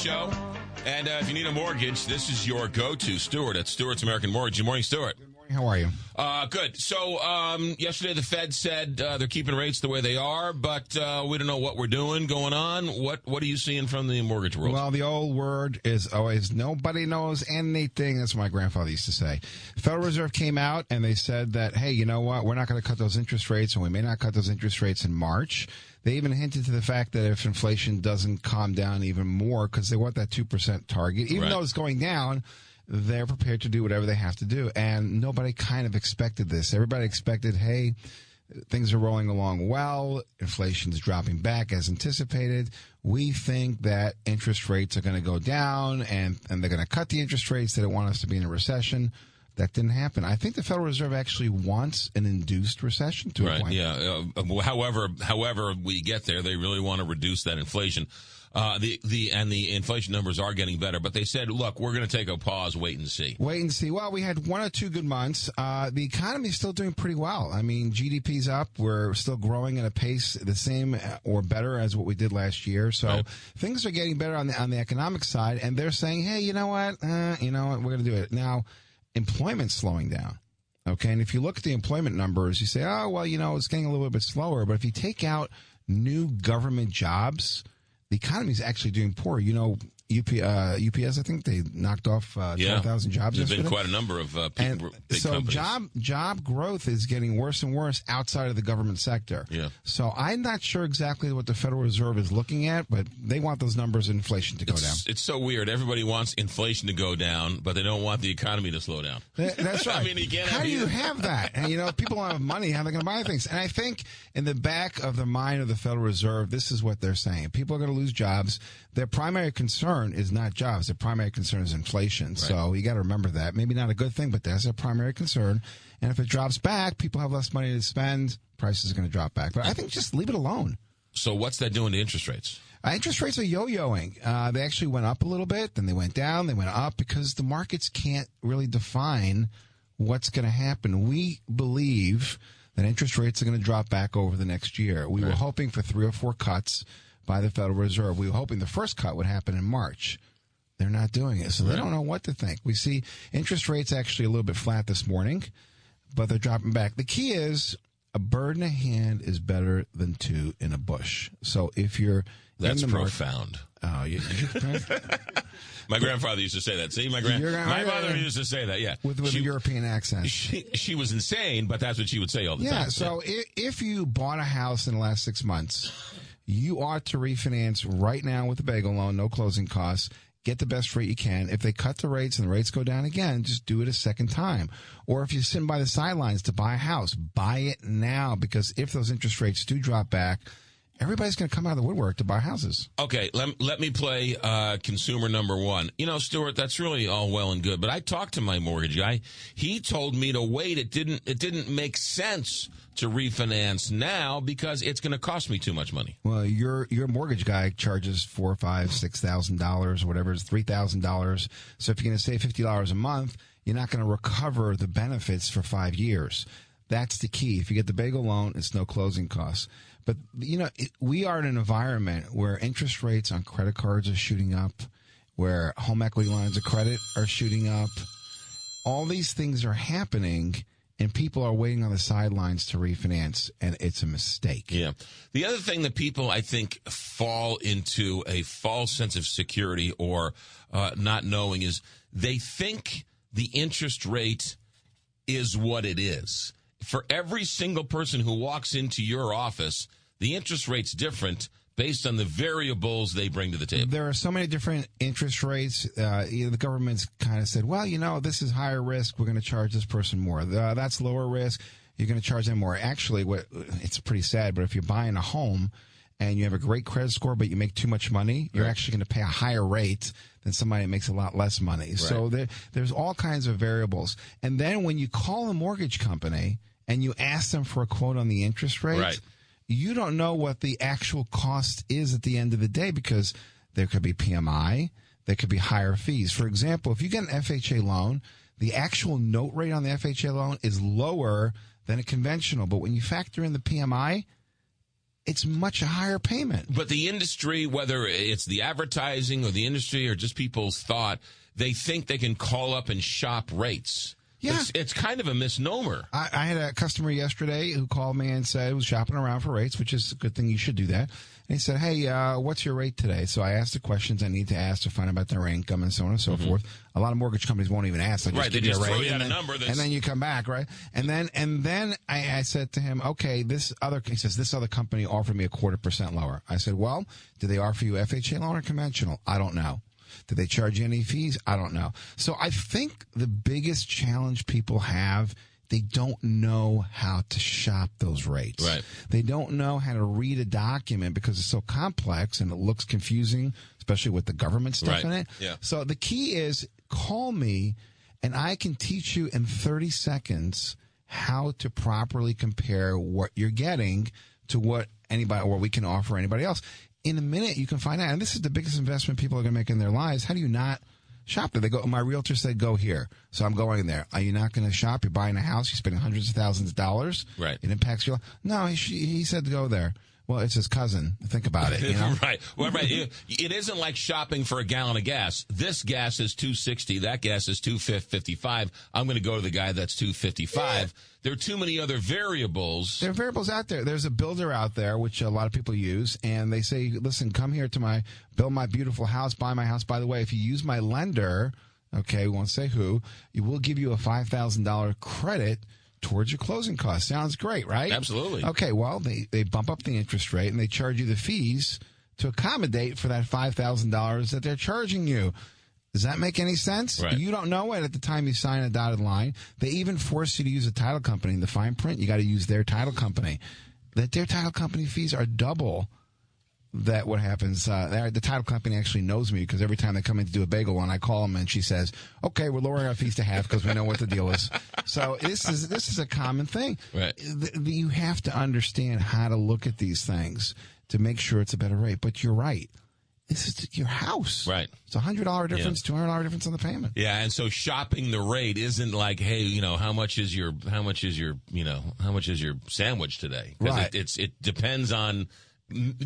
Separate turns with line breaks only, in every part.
show. And uh, if you need a mortgage, this is your go-to. Stuart at Stuart's American Mortgage. Good morning, Stuart.
How are you?
Uh, good. So um, yesterday the Fed said uh, they're keeping rates the way they are, but uh, we don't know what we're doing going on. What What are you seeing from the mortgage world?
Well, the old word is always nobody knows anything. That's what my grandfather used to say. The Federal Reserve came out and they said that, hey, you know what? We're not going to cut those interest rates, and we may not cut those interest rates in March. They even hinted to the fact that if inflation doesn't calm down even more, because they want that 2% target, even
Right.
though it's going down, they're prepared to do whatever they have to do. And nobody kind of expected this. Everybody expected, hey, things are rolling along well. Inflation's dropping back as anticipated. We think that interest rates are going to go down and, and they're going to cut the interest rates. They don't want us to be in a recession. That didn't happen. I think the Federal Reserve actually wants an induced recession to a
Right.
point.
Yeah. Uh, however, however we get there, they really want to reduce that inflation. Uh, the the and the inflation numbers are getting better, but they said, look, we're going to take a pause, wait and see.
Wait and see. Well, we had one or two good months. Uh, the economy is still doing pretty well. I mean, GDP's up. We're still growing at a pace the same or better as what we did last year. So
Right.
things are getting better on the on the economic side. And they're saying, hey, you know what? Uh, you know what? We're going to do it now. Employment's slowing down. Okay, and if you look at the employment numbers, you say, oh, well, you know, it's getting a little bit slower. But if you take out new government jobs, the economy's actually doing poor. You know, UP, uh, UPS, I think they knocked off uh,
Yeah.
12,000 jobs
There's been quite a number of uh, people, big
so
companies.
job job growth is getting worse and worse outside of the government sector.
Yeah.
So I'm not sure exactly what the Federal Reserve is looking at, but they want those numbers of inflation to go down.
It's, it's so weird. Everybody wants inflation to go down, but they don't want the economy to slow down.
That- That's
I
right.
mean, you can't
how do you have that? And you know, people don't have money. How are they going to buy things? And I think in the back of the mind of the Federal Reserve, this is what they're saying: people are going to lose jobs. Their primary concern is not jobs. The primary concern is inflation. So you got to remember that. Maybe not a good thing, but that's a primary concern. And if it drops back, people have less money to spend. Prices are going to drop back. But I think just leave it alone.
So what's that doing to interest rates?
Uh, interest rates are yo-yoing. Uh, they actually went up a little bit, then they went down, they went up because the markets can't really define what's going to happen. We believe that interest rates are going to drop back over the next year. We were hoping for three or four cuts by the Federal Reserve. We were hoping the first cut would happen in March. They're not doing it, so they don't know what to think. We see interest rates actually a little bit flat this morning, but they're dropping back. The key is a bird in a hand is better than two in a bush. So if you're
That's
market,
profound.
oh, you, you,
My grandfather used to say that. See, my grand,
Your
my oh,
grandma-
mother used to say that. Yeah,
with with
she,
a European accent.
she she was insane, but that's what she would say all the time.
Yeah.
time.
So if, if you bought a house in the last six months, you ought to refinance right now with a bagel loan, no closing costs. Get the best rate you can. If they cut the rates and the rates go down again, just do it a second time. Or if you're sitting by the sidelines to buy a house, buy it now because if those interest rates do drop back, everybody's going to come out of the woodwork to buy houses.
Okay, let, let me play uh, consumer number one. You know, Stuart, that's really all well and good, but I talked to my mortgage guy. He told me to wait. It didn't. It didn't make sense to refinance now because it's going to cost me too much money.
Well, your your mortgage guy charges four, five, six thousand dollars, whatever it's three thousand dollars. So if you're going to save fifty dollars a month, you're not going to recover the benefits for five years. That's the key. If you get the bagel loan, it's no closing costs. But you know, it, we are in an environment where interest rates on credit cards are shooting up, where home equity lines of credit are shooting up. All these things are happening, and people are waiting on the sidelines to refinance, and it's a mistake.
Yeah. The other thing that people, I think, fall into a false sense of security or uh, not knowing is they think the interest rate is what it is. For every single person who walks into your office, the interest rate's different based on the variables they bring to the table.
There are so many different interest rates. Uh, you know, the government's kind of said, well, you know, this is higher risk. We're going to charge this person more. Uh, that's lower risk. You're going to charge them more. Actually, what it's pretty sad, but if you're buying a home and you have a great credit score, but you make too much money, you're actually going to pay a higher rate than somebody that makes a lot less money. So there, there's all kinds of variables. And then when you call a mortgage company and you ask them for a quote on the interest rate,
Right.
You don't know what the actual cost is at the end of the day because there could be PMI, there could be higher fees. For example, if you get an FHA loan, the actual note rate on the FHA loan is lower than a conventional, but when you factor in the PMI, it's much a higher payment.
But the industry, whether it's the advertising or the industry or just people's thought, they think they can call up and shop rates.
Yeah.
It's, it's kind of a misnomer.
I, I had a customer yesterday who called me and said was shopping around for rates, which is a good thing. You should do that. And he said, "Hey, uh, what's your rate today?" So I asked the questions I need to ask to find out about their income and so on and so forth. A lot of mortgage companies won't even ask; they just
Mm-hmm. Right, they just throw you out
and
a number that's-
and then you come back, right? And then and then I, I said to him, "Okay, this other," he says, "This other company offered me a quarter percent lower." I said, "Well, did they offer you FHA loan or conventional?" I don't know. Did they charge any fees? I don't know. So I think the biggest challenge people have, they don't know how to shop those rates.
Right.
They don't know how to read a document because it's so complex and it looks confusing, especially with the government stuff
Right.
in it.
Yeah.
So the key is call me and I can teach you in 30 seconds how to properly compare what you're getting to what anybody or we can offer anybody else. In a minute, you can find out. And this is the biggest investment people are going to make in their lives. How do you not shop there? They go, my realtor said, go here. So I'm going there. Are you not going to shop? You're buying a house. You're spending hundreds of thousands of dollars.
Right.
It impacts your life. No, he, he said to go there. Well, it's his cousin. Think about it. You know?
right. Well, right. It, it isn't like shopping for a gallon of gas. This gas is two sixty. That gas is two fifty five. I'm going to go to the guy that's two fifty five. There are too many other variables.
There are variables out there. There's a builder out there, which a lot of people use, and they say, listen, come here to my, build my beautiful house, buy my house. By the way, if you use my lender, okay, we won't say who, you will give you a $5,000 credit towards your closing costs. Sounds great, right?
Absolutely.
Okay, well, they, they bump up the interest rate and they charge you the fees to accommodate for that $5,000 that they're charging you. Does that make any sense?
Right.
You don't know it at the time you sign a dotted line. They even force you to use a title company in the fine print. You got to use their title company. That their title company fees are double that what happens. Uh, the title company actually knows me because every time they come in to do a bagel and I call them and she says, "Okay, we're lowering our fees to half because we know what the deal is." So this is this is a common thing.
Right.
Th- th- You have to understand how to look at these things to make sure it's a better rate. But you're right. This is your house.
Right.
It's a hundred dollar difference, two hundred dollar difference on the payment.
Yeah, and so shopping the rate isn't like, hey, you know, how much is your how much is your you know how much is your sandwich today?
Right.
It, it's it depends on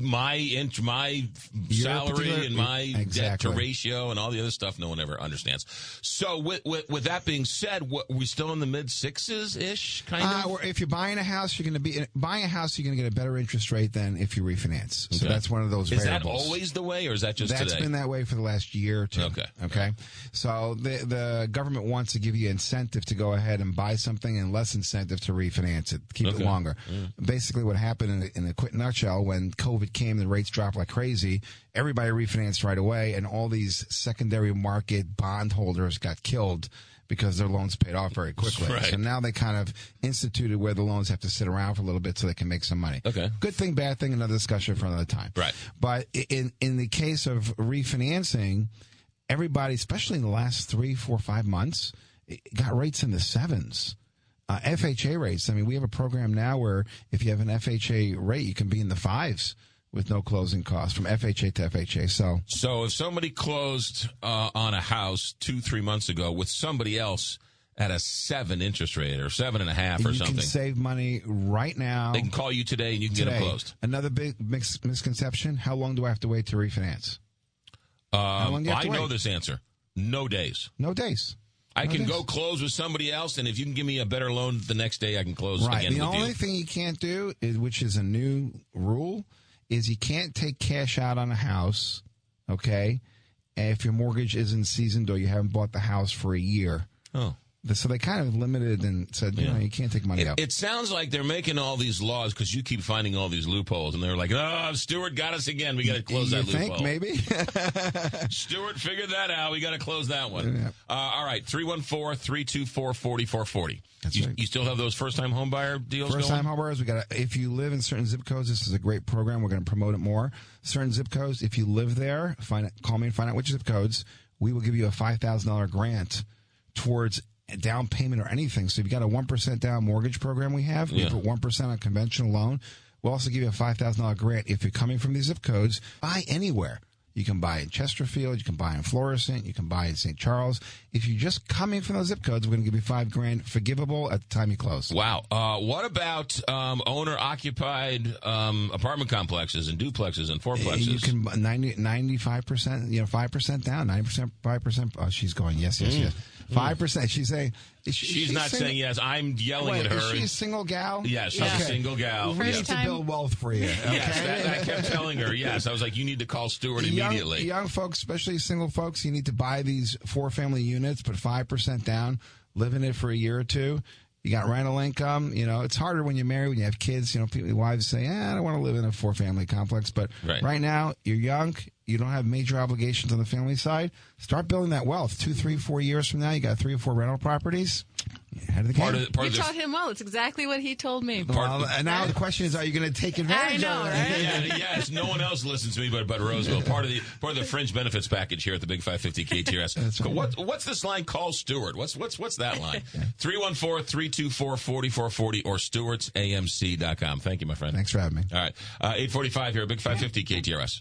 my int my
Your
salary and my debt to ratio and all the other stuff no one ever understands. So with with, with that being said, what, we still in the mid sixes ish kind
Uh,
of.
or if you're buying a house, you're going to be buying a house. You're going to get a better interest rate than if you refinance. So
Okay.
that's one of those.
Is that
variables.
always the way, or is that just
That's
today?
been that way for the last year or two.
Okay.
Okay. So the the government wants to give you incentive to go ahead and buy something and less incentive to refinance it, keep
Okay.
it longer. Basically, what happened in a, in a quick nutshell when COVID came, the rates dropped like crazy. Everybody refinanced right away, and all these secondary market bond holders got killed because their loans paid off very quickly.
Right.
So now they kind of instituted where the loans have to sit around for a little bit so they can make some money.
Okay.
Good thing, bad thing, another discussion for another time.
Right.
But in in the case of refinancing, everybody, especially in the last three, four, five months, got rates in the sevens. Uh, FHA rates. I mean, we have a program now where if you have an FHA rate, you can be in the fives with no closing costs from FHA to FHA. So
So if somebody closed uh, on a house two, three months ago with somebody else at a seven interest rate or seven and a half or
you
something,
can save money right now.
they can call you today and you can get
today.
them closed.
Another big mis- misconception: How long do I have to wait to refinance?
Um,
do you have
I
to
know
wait?
this answer. No days.
No days.
I
No
can go close with somebody else, and if you can give me a better loan the next day, I can close
Right.
again
The only
you.
thing you can't do, is, which is a new rule, is you can't take cash out on a house. Okay, if your mortgage isn't seasoned or you haven't bought the house for a year.
Oh.
So they kind of limited and said, you know, you can't take money
It,
out.
it sounds like they're making all these laws because you keep finding all these loopholes, and they're like, "Oh, Stuart got us again. We got to close
you
that
think
loophole."
maybe?
Stuart figured that out. We got to close that one. Uh, all right, 314-324-4440.
That's
you,
right.
you still have those first-time homebuyer deals
First
going?
time homebuyers, we got. If you live in certain zip codes, this is a great program. We're going to promote it more. Certain zip codes, if you live there, find it, call me and find out which zip codes. We will give you a five thousand dollar grant towards a down payment or anything. So if you got a one percent down mortgage program, we have we
Yeah.
put one percent on conventional loan. We'll also give you a five thousand dollar grant if you're coming from these zip codes. Buy anywhere. You can buy in Chesterfield. You can buy in Florissant. You can buy in St. Charles. If you're just coming from those zip codes, we're going to give you five grand forgivable at the time you close.
Wow. Uh, what about um, owner occupied um, apartment complexes and duplexes and fourplexes?
You can bu- 90, 95%, you know, 5% down, 90%, 5%. Oh, she's going, yes, yes, yes. 5%. She's saying, she,
Mm. She's not
single-
saying yes. I'm yelling
Wait,
at her.
is she a single gal?
yeah, she's
Yeah.
a single gal.
We
First
need to build wealth for you. Okay?
Yes, that, I kept telling her. Yes, I was like, you need to call Stuart immediately.
Young, young folks, especially single folks, you need to buy these four family units, put 5% down, live in it for a year or two. You got rental income. You know, it's harder when you're married, when you have kids. You know, people, wives say, eh, I don't want to live in a four family complex. But
Right.
right now, you're young. You don't have major obligations on the family side. Start building that wealth. Two, three, four years from now, you got three or four rental properties. Ahead of the
part
game.
of part
You
of the
taught him well. It's exactly what he told me.
well, and now the question is, are you going to take advantage I
know,
of it?
right?
yeah, yes, no one else listens to me but but Roseville. Part of the part of the fringe benefits package here at the Big 550 KTRS.
That's right.
What what's this line? Call Stuart. What's what's what's that line? 314-324-4440 or stuartsamc.com. Thank you, my friend.
Thanks for having me.
All right. Uh, 845 here at Big 550 KTRS.